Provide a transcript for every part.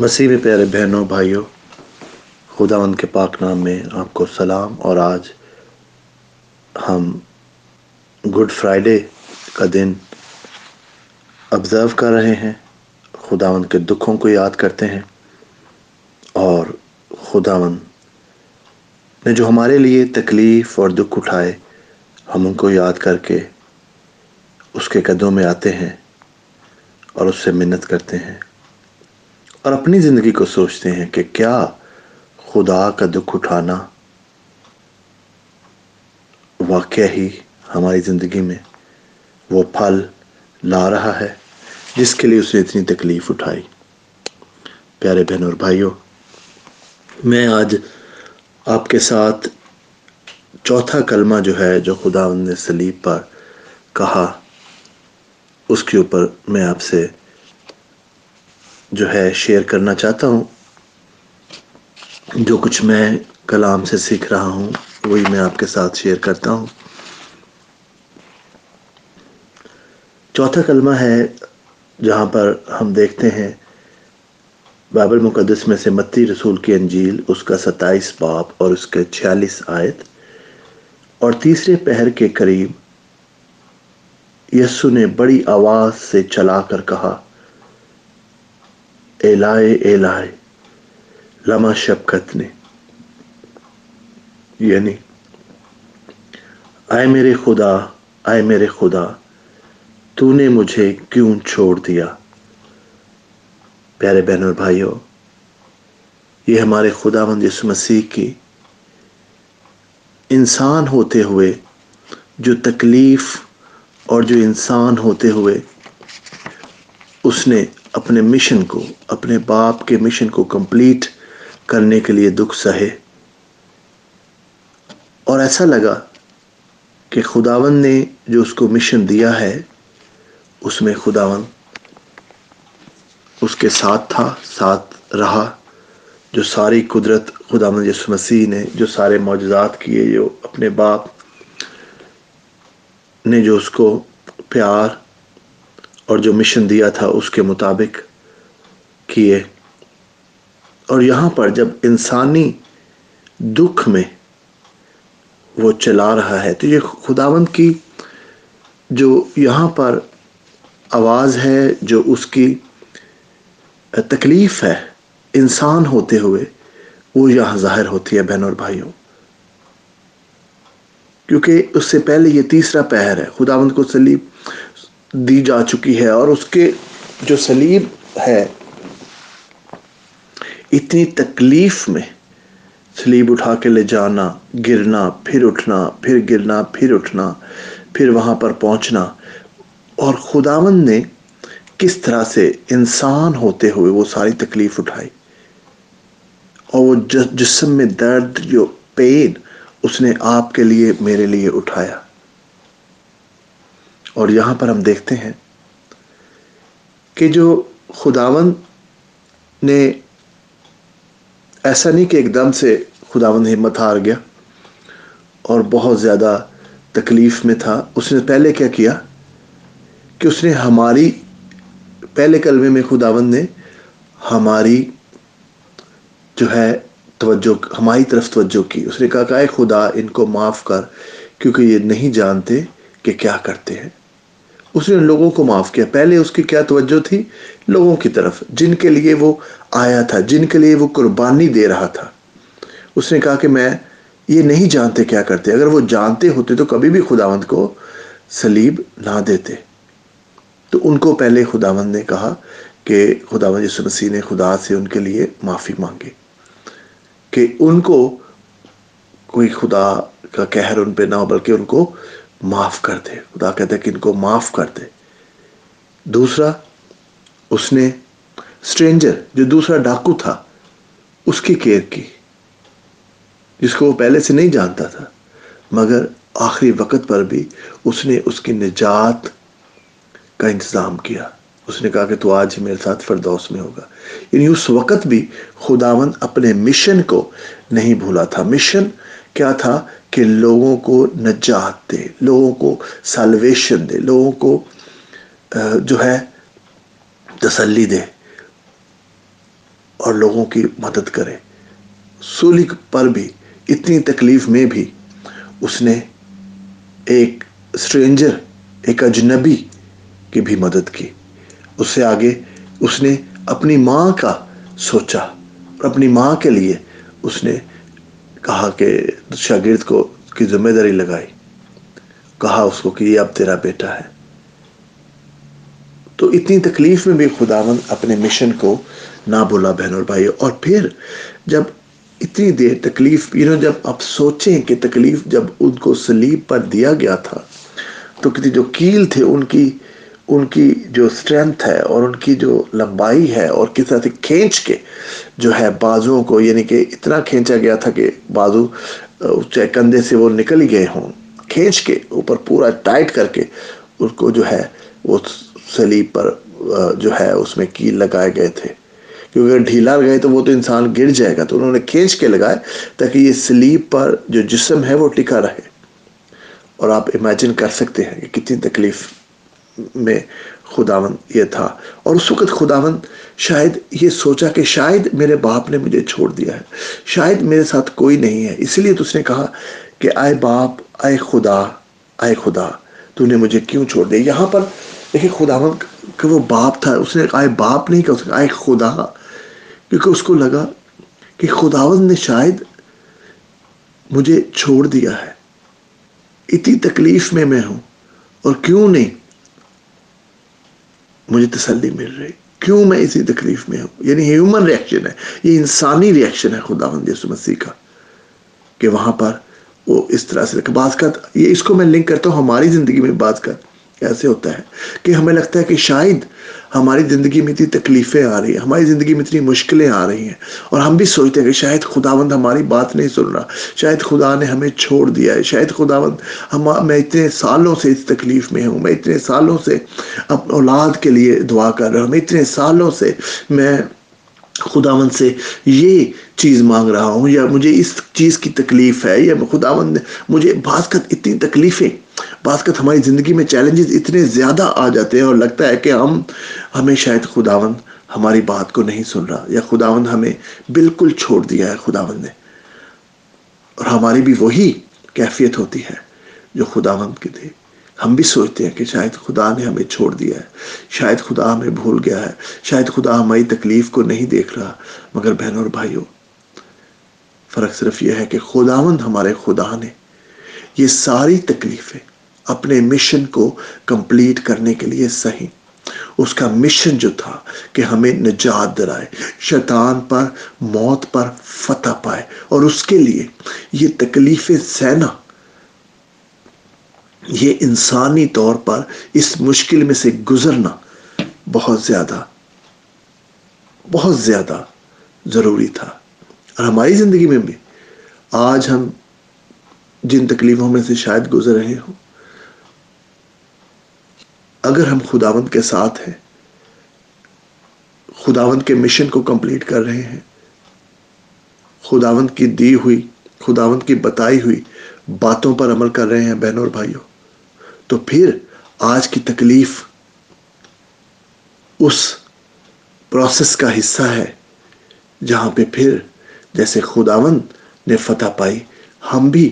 مسیح میں پیارے بہنوں، بھائیوں، خدا ان کے پاک نام میں آپ کو سلام اور آج ہم گڈ فرائیڈے کا دن آبزرو کر رہے ہیں۔ خداون کے دکھوں کو یاد کرتے ہیں اور خداون نے جو ہمارے لیے تکلیف اور دکھ اٹھائے، ہم ان کو یاد کر کے اس کے قدوں میں آتے ہیں اور اس سے منت کرتے ہیں۔ اور اپنی زندگی کو سوچتے ہیں کہ کیا خدا کا دکھ اٹھانا واقعہ ہی ہماری زندگی میں وہ پھل لا رہا ہے جس کے لیے اس نے اتنی تکلیف اٹھائی۔ پیارے بہن اور بھائیوں، میں آج آپ کے ساتھ چوتھا کلمہ جو ہے، جو خدا نے سلیب پر کہا، اس کے اوپر میں آپ سے جو ہے شیئر کرنا چاہتا ہوں۔ جو کچھ میں کلام سے سیکھ رہا ہوں، وہی میں آپ کے ساتھ شیئر کرتا ہوں۔ چوتھا کلمہ ہے جہاں پر ہم دیکھتے ہیں بابل مقدس میں سے متی رسول کی انجیل، اس کا ستائیس باپ اور اس کے چھیالیس آیت۔ اور تیسرے پہر کے قریب، یسو نے بڑی آواز سے چلا کر کہا یعنی، اے لائے اے لائے لما شبکت نے یعنی آئے میرے خدا آئے میرے خدا تو نے مجھے کیوں چھوڑ دیا؟ پیارے بہن اور بھائیوں، یہ ہمارے خدا مند یسو مسیح کی انسان ہوتے ہوئے جو تکلیف اور جو انسان ہوتے ہوئے اس نے اپنے مشن کو، اپنے باپ کے مشن کو کمپلیٹ کرنے کے لیے دکھ سہے۔ اور ایسا لگا کہ خداون نے جو اس کو مشن دیا ہے، اس میں خداون اس کے ساتھ تھا، ساتھ رہا۔ جو ساری قدرت خداون یسو مسیح نے، جو سارے معجزات کیے، جو اپنے باپ نے، جو اس کو پیار اور جو مشن دیا تھا اس کے مطابق کیے۔ اور یہاں پر جب انسانی دکھ میں وہ چلا رہا ہے، تو یہ خداوند کی جو یہاں پر آواز ہے، جو اس کی تکلیف ہے، انسان ہوتے ہوئے وہ یہاں ظاہر ہوتی ہے بہن اور بھائیوں۔ کیونکہ اس سے پہلے یہ تیسرا پہر ہے، خداوند کو سلیب دی جا چکی ہے اور اس کے جو سلیب ہے، اتنی تکلیف میں سلیب اٹھا کے لے جانا، گرنا، پھر اٹھنا، پھر گرنا، پھر اٹھنا، پھر وہاں پر پہنچنا۔ اور خداون نے کس طرح سے انسان ہوتے ہوئے وہ ساری تکلیف اٹھائی۔ اور وہ جسم میں درد، جو پین اس نے آپ کے لیے، میرے لیے اٹھایا۔ اور یہاں پر ہم دیکھتے ہیں کہ جو خداون نے ایسا نہیں کہ ایک دم سے خداون ہمت ہار گیا اور بہت زیادہ تکلیف میں تھا، اس نے پہلے کیا کیا؟ کہ اس نے ہماری، پہلے کلمے میں خداون نے ہماری جو ہے توجہ، ہماری طرف توجہ کی۔ اس نے کہا کہ اے خدا، ان کو معاف کر، کیونکہ یہ نہیں جانتے کہ کیا کرتے ہیں۔ اس نے لوگوں کو معاف کیا۔ پہلے اس کی کیا توجہ تھی؟ لوگوں کی طرف۔ جن کے لیے وہ آیا تھا، جن کے لیے وہ قربانی دے رہا تھا۔ اس نے کہا کہ میں یہ نہیں جانتے کیا کرتے۔ اگر وہ جانتے ہوتے تو کبھی بھی خداوند کو سلیب نہ دیتے۔ تو ان کو پہلے خداوند نے کہا کہ خداوند یسو مسیح نے خدا سے ان کے لیے معافی مانگے کہ ان کو کوئی خدا کا کہر ان پہ نہ ہو، بلکہ ان کو معاف کر دے۔ خدا کہتا ہے کہ ان کو معاف کر دے۔ دوسرا، اس نے اسٹرینجر جو دوسرا ڈاکو تھا، اس کی کیئر کی، جس کو وہ پہلے سے نہیں جانتا تھا۔ مگر آخری وقت پر بھی اس نے اس کی نجات کا انتظام کیا۔ اس نے کہا کہ تو آج ہی میرے ساتھ فردوس میں ہوگا۔ یعنی اس وقت بھی خداون اپنے مشن کو نہیں بھولا تھا۔ مشن کیا تھا کہ لوگوں کو نجات دے، لوگوں کو سالویشن دے، لوگوں کو جو ہے تسلی دے اور لوگوں کی مدد کرے۔ سولی پر بھی، اتنی تکلیف میں بھی اس نے ایک اسٹرینجر ایک اجنبی کی بھی مدد کی۔ اس سے آگے اس نے اپنی ماں کا سوچا اور اپنی ماں کے لیے اس نے کہا کہ شاگرد کو کی ذمہ داری لگائی۔ کہا اس کو کہ یہ اب تیرا بیٹا ہے۔ تو اتنی تکلیف میں بھی خداون اپنے مشن کو نہ بولا بہن اور بھائی اور پھر جب اتنی دیر تکلیف یو جب آپ سوچیں کہ تکلیف جب ان کو سلیب پر دیا گیا تھا، تو کتنی جو کیل تھے، ان کی ان کی جو اسٹرینتھ ہے اور ان کی جو لمبائی ہے اور کس طرح سے کھینچ کے جو ہے بازو کو یعنی کہ اتنا کھینچا گیا تھا کہ بازو چاہے کندھے سے وہ نکل ہی گئے ہوں۔ کھینچ کے اوپر پورا ٹائٹ کر کے اس کو جو ہے وہ سلیب پر جو ہے اس میں کیل لگائے گئے تھے۔ کیونکہ اگر ڈھیلا گئے تو وہ تو انسان گر جائے گا۔ تو انہوں نے کھینچ کے لگائے تاکہ یہ سلیب پر جو جسم ہے وہ ٹکا رہے۔ اور آپ امیجن کر سکتے ہیں کہ کتنی تکلیف میں خداون یہ تھا۔ اور اس وقت خداون شاید یہ سوچا کہ شاید میرے باپ نے مجھے چھوڑ دیا ہے۔ شاید میرے ساتھ کوئی نہیں ہے۔ اس لیے تو اس نے کہا کہ آئے باپ، آئے خدا آئے خدا، تو نے مجھے کیوں چھوڑ دیا؟ یہاں پر دیکھیں خداون کہ وہ باپ تھا۔ اس نے آئے باپ نہیں کہا، اس نے آئے خدا۔ کیونکہ اس کو لگا کہ خداون نے شاید مجھے چھوڑ دیا ہے۔ اتنی تکلیف میں میں ہوں اور کیوں نہیں؟ مجھے تسلی مل رہی کیوں میں اسی تکلیف میں ہوں؟ یعنی ہیومن ریاکشن ہے۔ یہ انسانی ریاکشن ہے خدا یسو مسیح کا۔ کہ وہاں پر وہ اس طرح سے بعض کا، یہ اس کو میں لنک کرتا ہوں، ہماری زندگی میں بعض کا۔ ایسے ہوتا ہے کہ ہمیں لگتا ہے کہ شاید ہماری زندگی میں اتنی تکلیفیں آ رہی ہیں، ہماری زندگی میں اتنی مشکلیں آ رہی ہیں اور ہم بھی سوچتے ہیں کہ شاید خداوند ہماری بات نہیں سن رہا، شاید خدا نے ہمیں چھوڑ دیا ہے، شاید خداوند ہم، میں اتنے سالوں سے اس تکلیف میں ہوں، میں اتنے سالوں سے اپنے اولاد کے لیے دعا کر رہا ہوں، میں اتنے سالوں سے میں خداوند سے یہ چیز مانگ رہا ہوں، یا مجھے اس چیز کی تکلیف ہے، یا خداوند مجھے بعض کا اتنی تکلیفیں بعض کا ہماری زندگی میں چیلنجز اتنے زیادہ آ جاتے ہیں اور لگتا ہے کہ ہم ہمیں شاید خداوند ہماری بات کو نہیں سن رہا یا خداوند ہمیں بالکل چھوڑ دیا ہے، خداوند نے۔ اور ہماری بھی وہی کیفیت ہوتی ہے جو خداوند کی تھی۔ ہم بھی سوچتے ہیں کہ شاید خدا نے ہمیں چھوڑ دیا ہے، شاید خدا ہمیں بھول گیا ہے، شاید خدا ہماری تکلیف کو نہیں دیکھ رہا۔ مگر بہن اور بھائیوں، فرق صرف یہ ہے کہ خداوند ہمارے خدا نے یہ ساری تکلیفیں اپنے مشن کو کمپلیٹ کرنے کے لیے صحیح۔ اس کا مشن جو تھا کہ ہمیں نجات درائے شیطان پر، موت پر فتح پائے۔ اور اس کے لیے یہ تکلیف سینا یہ انسانی طور پر اس مشکل میں سے گزرنا بہت زیادہ بہت زیادہ ضروری تھا۔ اور ہماری زندگی میں بھی آج ہم جن تکلیفوں میں سے شاید گزر رہے ہوں اگر ہم خداوند کے ساتھ ہیں، خداوند کے مشن کو کمپلیٹ کر رہے ہیں، خداوند کی دی ہوئی، خداوند کی بتائی ہوئی باتوں پر عمل کر رہے ہیں بہنوں اور بھائیوں۔ تو پھر آج کی تکلیف اس پروسیس کا حصہ ہے جہاں پہ پھر جیسے خداوند نے فتح پائی، ہم بھی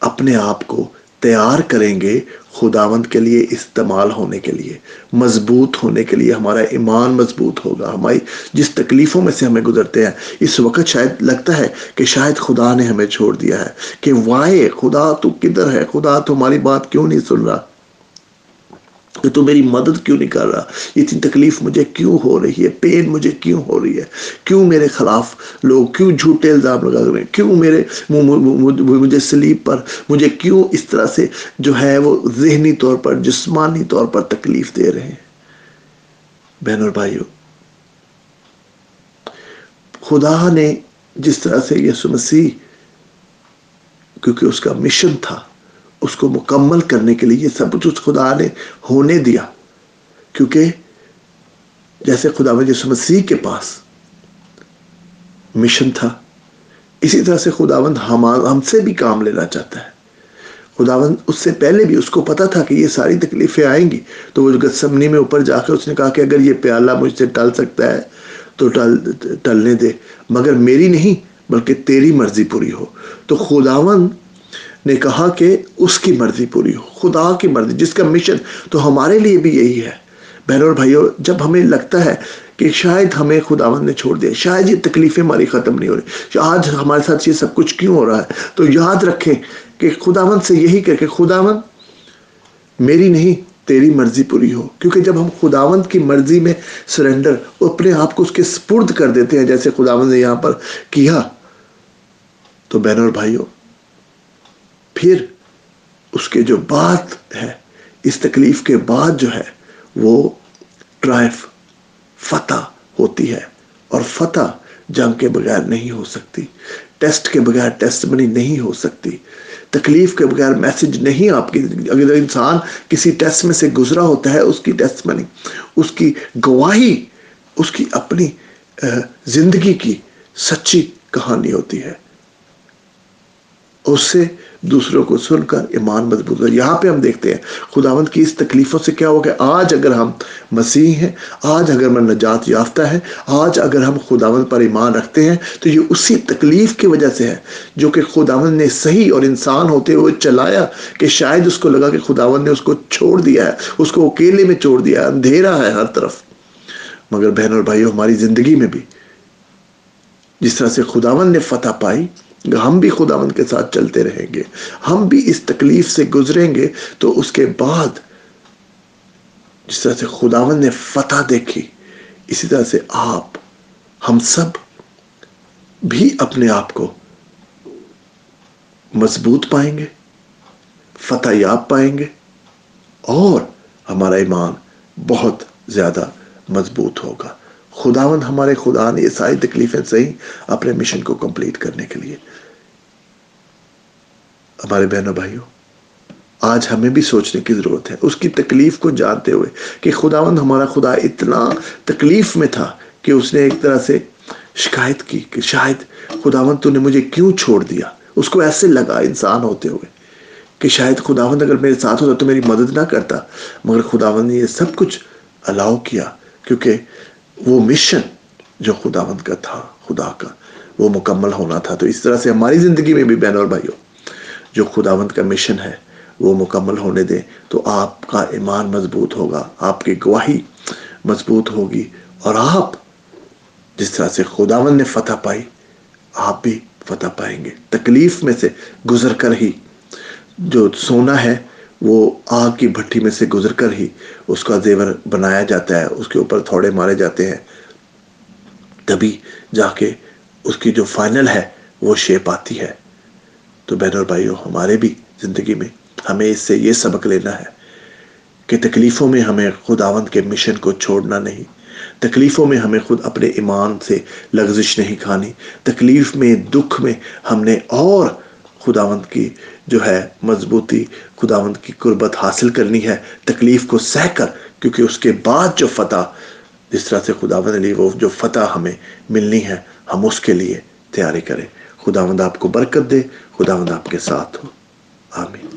اپنے آپ کو تیار کریں گے خداوند کے لیے استعمال ہونے کے لیے، مضبوط ہونے کے لیے ہمارا ایمان مضبوط ہوگا۔ ہماری جس تکلیفوں میں سے ہمیں گزرتے ہیں، اس وقت شاید لگتا ہے کہ شاید خدا نے ہمیں چھوڑ دیا ہے۔ کہ وائے خدا تو کدھر ہے؟ خدا تو ہماری بات کیوں نہیں سن رہا؟ کہ تو میری مدد کیوں نہیں کر رہا؟ اتنی تکلیف مجھے کیوں ہو رہی ہے؟ پین مجھے کیوں ہو رہی ہے؟ کیوں میرے خلاف لوگ کیوں جھوٹے الزام لگا رہے ہیں؟ کیوں میرے مجھے سلیب پر مجھے کیوں اس طرح سے جو ہے وہ ذہنی طور پر، جسمانی طور پر تکلیف دے رہے ہیں؟ بہن اور بھائیوں، خدا نے جس طرح سے یسو مسیح، کیونکہ اس کا مشن تھا اس کو مکمل کرنے کے لیے یہ سب کچھ اس خدا نے ہونے دیا۔ کیونکہ جیسے خدا یسو مسیح کے پاس مشن تھا، اسی طرح سے خداوند ہم سے بھی کام لینا چاہتا ہے۔ خداوند اس سے پہلے بھی اس کو پتا تھا کہ یہ ساری تکلیفیں آئیں گی۔ تو وہ گسمنی میں اوپر جا کر اس نے کہا کہ اگر یہ پیالہ مجھ سے ٹل سکتا ہے تو ٹلنے دے۔ مگر میری نہیں، بلکہ تیری مرضی پوری ہو۔ تو خداون نے کہا کہ اس کی مرضی پوری ہو، خدا کی مرضی، جس کا مشن تو ہمارے لیے بھی یہی ہے۔ بہن اور بھائیو جب ہمیں لگتا ہے کہ شاید ہمیں خداون نے چھوڑ دیا، شاید یہ تکلیفیں ہماری ختم نہیں ہو رہی آج ہمارے ساتھ یہ سب کچھ کیوں ہو رہا ہے، تو یاد رکھیں کہ خداون سے یہی کہ خداون میری نہیں، تیری مرضی پوری ہو۔ کیونکہ جب ہم خداوند کی مرضی میں سرنڈر اپنے آپ کو اس کے سپرد کر دیتے ہیں، جیسے خداوند نے یہاں پر کیا، تو بہن اور بھائیوں پھر اس کے جو بات ہے، اس تکلیف کے بعد جو ہے، وہ ٹرائف فتح ہوتی ہے۔ اور فتح جنگ کے بغیر نہیں ہو سکتی۔ ٹیسٹ کے بغیر ٹیسٹ منی نہیں ہو سکتی۔ تکلیف کے بغیر میسج نہیں آپ کی اگر انسان کسی ٹیسٹ میں سے گزرا ہوتا ہے، اس کی ٹیسٹ منی اس کی گواہی، اس کی اپنی زندگی کی سچی کہانی ہوتی ہے۔ اس سے دوسروں کو سن کر ایمان مضبوط ہو یہاں پہ ہم دیکھتے ہیں، خداوند کی اس تکلیفوں سے کیا ہو کہ آج اگر ہم مسیح ہیں، آج اگر میں نجات یافتہ ہے، آج اگر ہم خداوند پر ایمان رکھتے ہیں، تو یہ اسی تکلیف کی وجہ سے ہے جو کہ خداوند نے صحیح اور انسان ہوتے ہوئے چلایا کہ شاید اس کو لگا کہ خداوند نے اس کو چھوڑ دیا ہے، اس کو اکیلے میں چھوڑ دیا ہے، اندھیرا ہے ہر طرف۔ مگر بہن اور بھائیو، ہماری زندگی میں بھی جس طرح سے خداوند نے فتح پائی ہم بھی خداوند کے ساتھ چلتے رہیں گے، ہم بھی اس تکلیف سے گزریں گے تو اس کے بعد جس طرح سے خداوند نے فتح دیکھی، اسی طرح سے آپ، ہم سب بھی اپنے آپ کو مضبوط پائیں گے، فتح یاب پائیں گے اور ہمارا ایمان بہت زیادہ مضبوط ہوگا۔ خداوند ہمارے خدا نے یہ ساری تکلیفیں صحیح اپنے مشن کو کمپلیٹ کرنے کے لیے۔ ہمارے بہنوں بھائیوں، آج ہمیں بھی سوچنے کی ضرورت ہے۔ اس کی تکلیف کو جانتے ہوئے کہ خداوند ہمارا خدا اتنا تکلیف میں تھا کہ اس نے ایک طرح سے شکایت کی کہ شاید خداوند تو نے مجھے کیوں چھوڑ دیا؟ اس کو ایسے لگا انسان ہوتے ہوئے کہ شاید خداوند اگر میرے ساتھ ہوتا تو میری مدد نہ کرتا۔ مگر خداوند نے یہ سب کچھ الاؤ کیا کیونکہ وہ مشن جو خداوند کا تھا، خدا کا، وہ مکمل ہونا تھا۔ تو اس طرح سے ہماری زندگی میں بھی بہن اور بھائیوں، جو خداوند کا مشن ہے، وہ مکمل ہونے دیں تو آپ کا ایمان مضبوط ہوگا، آپ کی گواہی مضبوط ہوگی۔ اور آپ، جس طرح سے خداوند نے فتح پائی، آپ بھی فتح پائیں گے۔ تکلیف میں سے گزر کر ہی جو سونا ہے وہ آگ کی بھٹی میں سے گزر کر ہی اس کا زیور بنایا جاتا ہے، اس کے اوپر تھوڑے مارے جاتے ہیں۔ تبھی جا کے اس کی جو فائنل ہے، وہ شیپ آتی ہے۔ تو بہن اور بھائیوں، ہمارے بھی زندگی میں ہمیں اس سے یہ سبق لینا ہے کہ تکلیفوں میں ہمیں خداوند کے مشن کو چھوڑنا نہیں۔ تکلیفوں میں ہمیں خود اپنے ایمان سے لغزش نہیں کھانی۔ تکلیف میں، دکھ میں ہم نے اور خداوند کی جو ہے مضبوطی خداوند کی قربت حاصل کرنی ہے، تکلیف کو سہ کر، کیونکہ اس کے بعد جو فتح، جس طرح سے خداوند علی وہ جو فتح ہمیں ملنی ہے، ہم اس کے لیے تیاری کریں۔ خداوند آپ کو برکت دے، خداوند آپ کے ساتھ ہو۔ آمین۔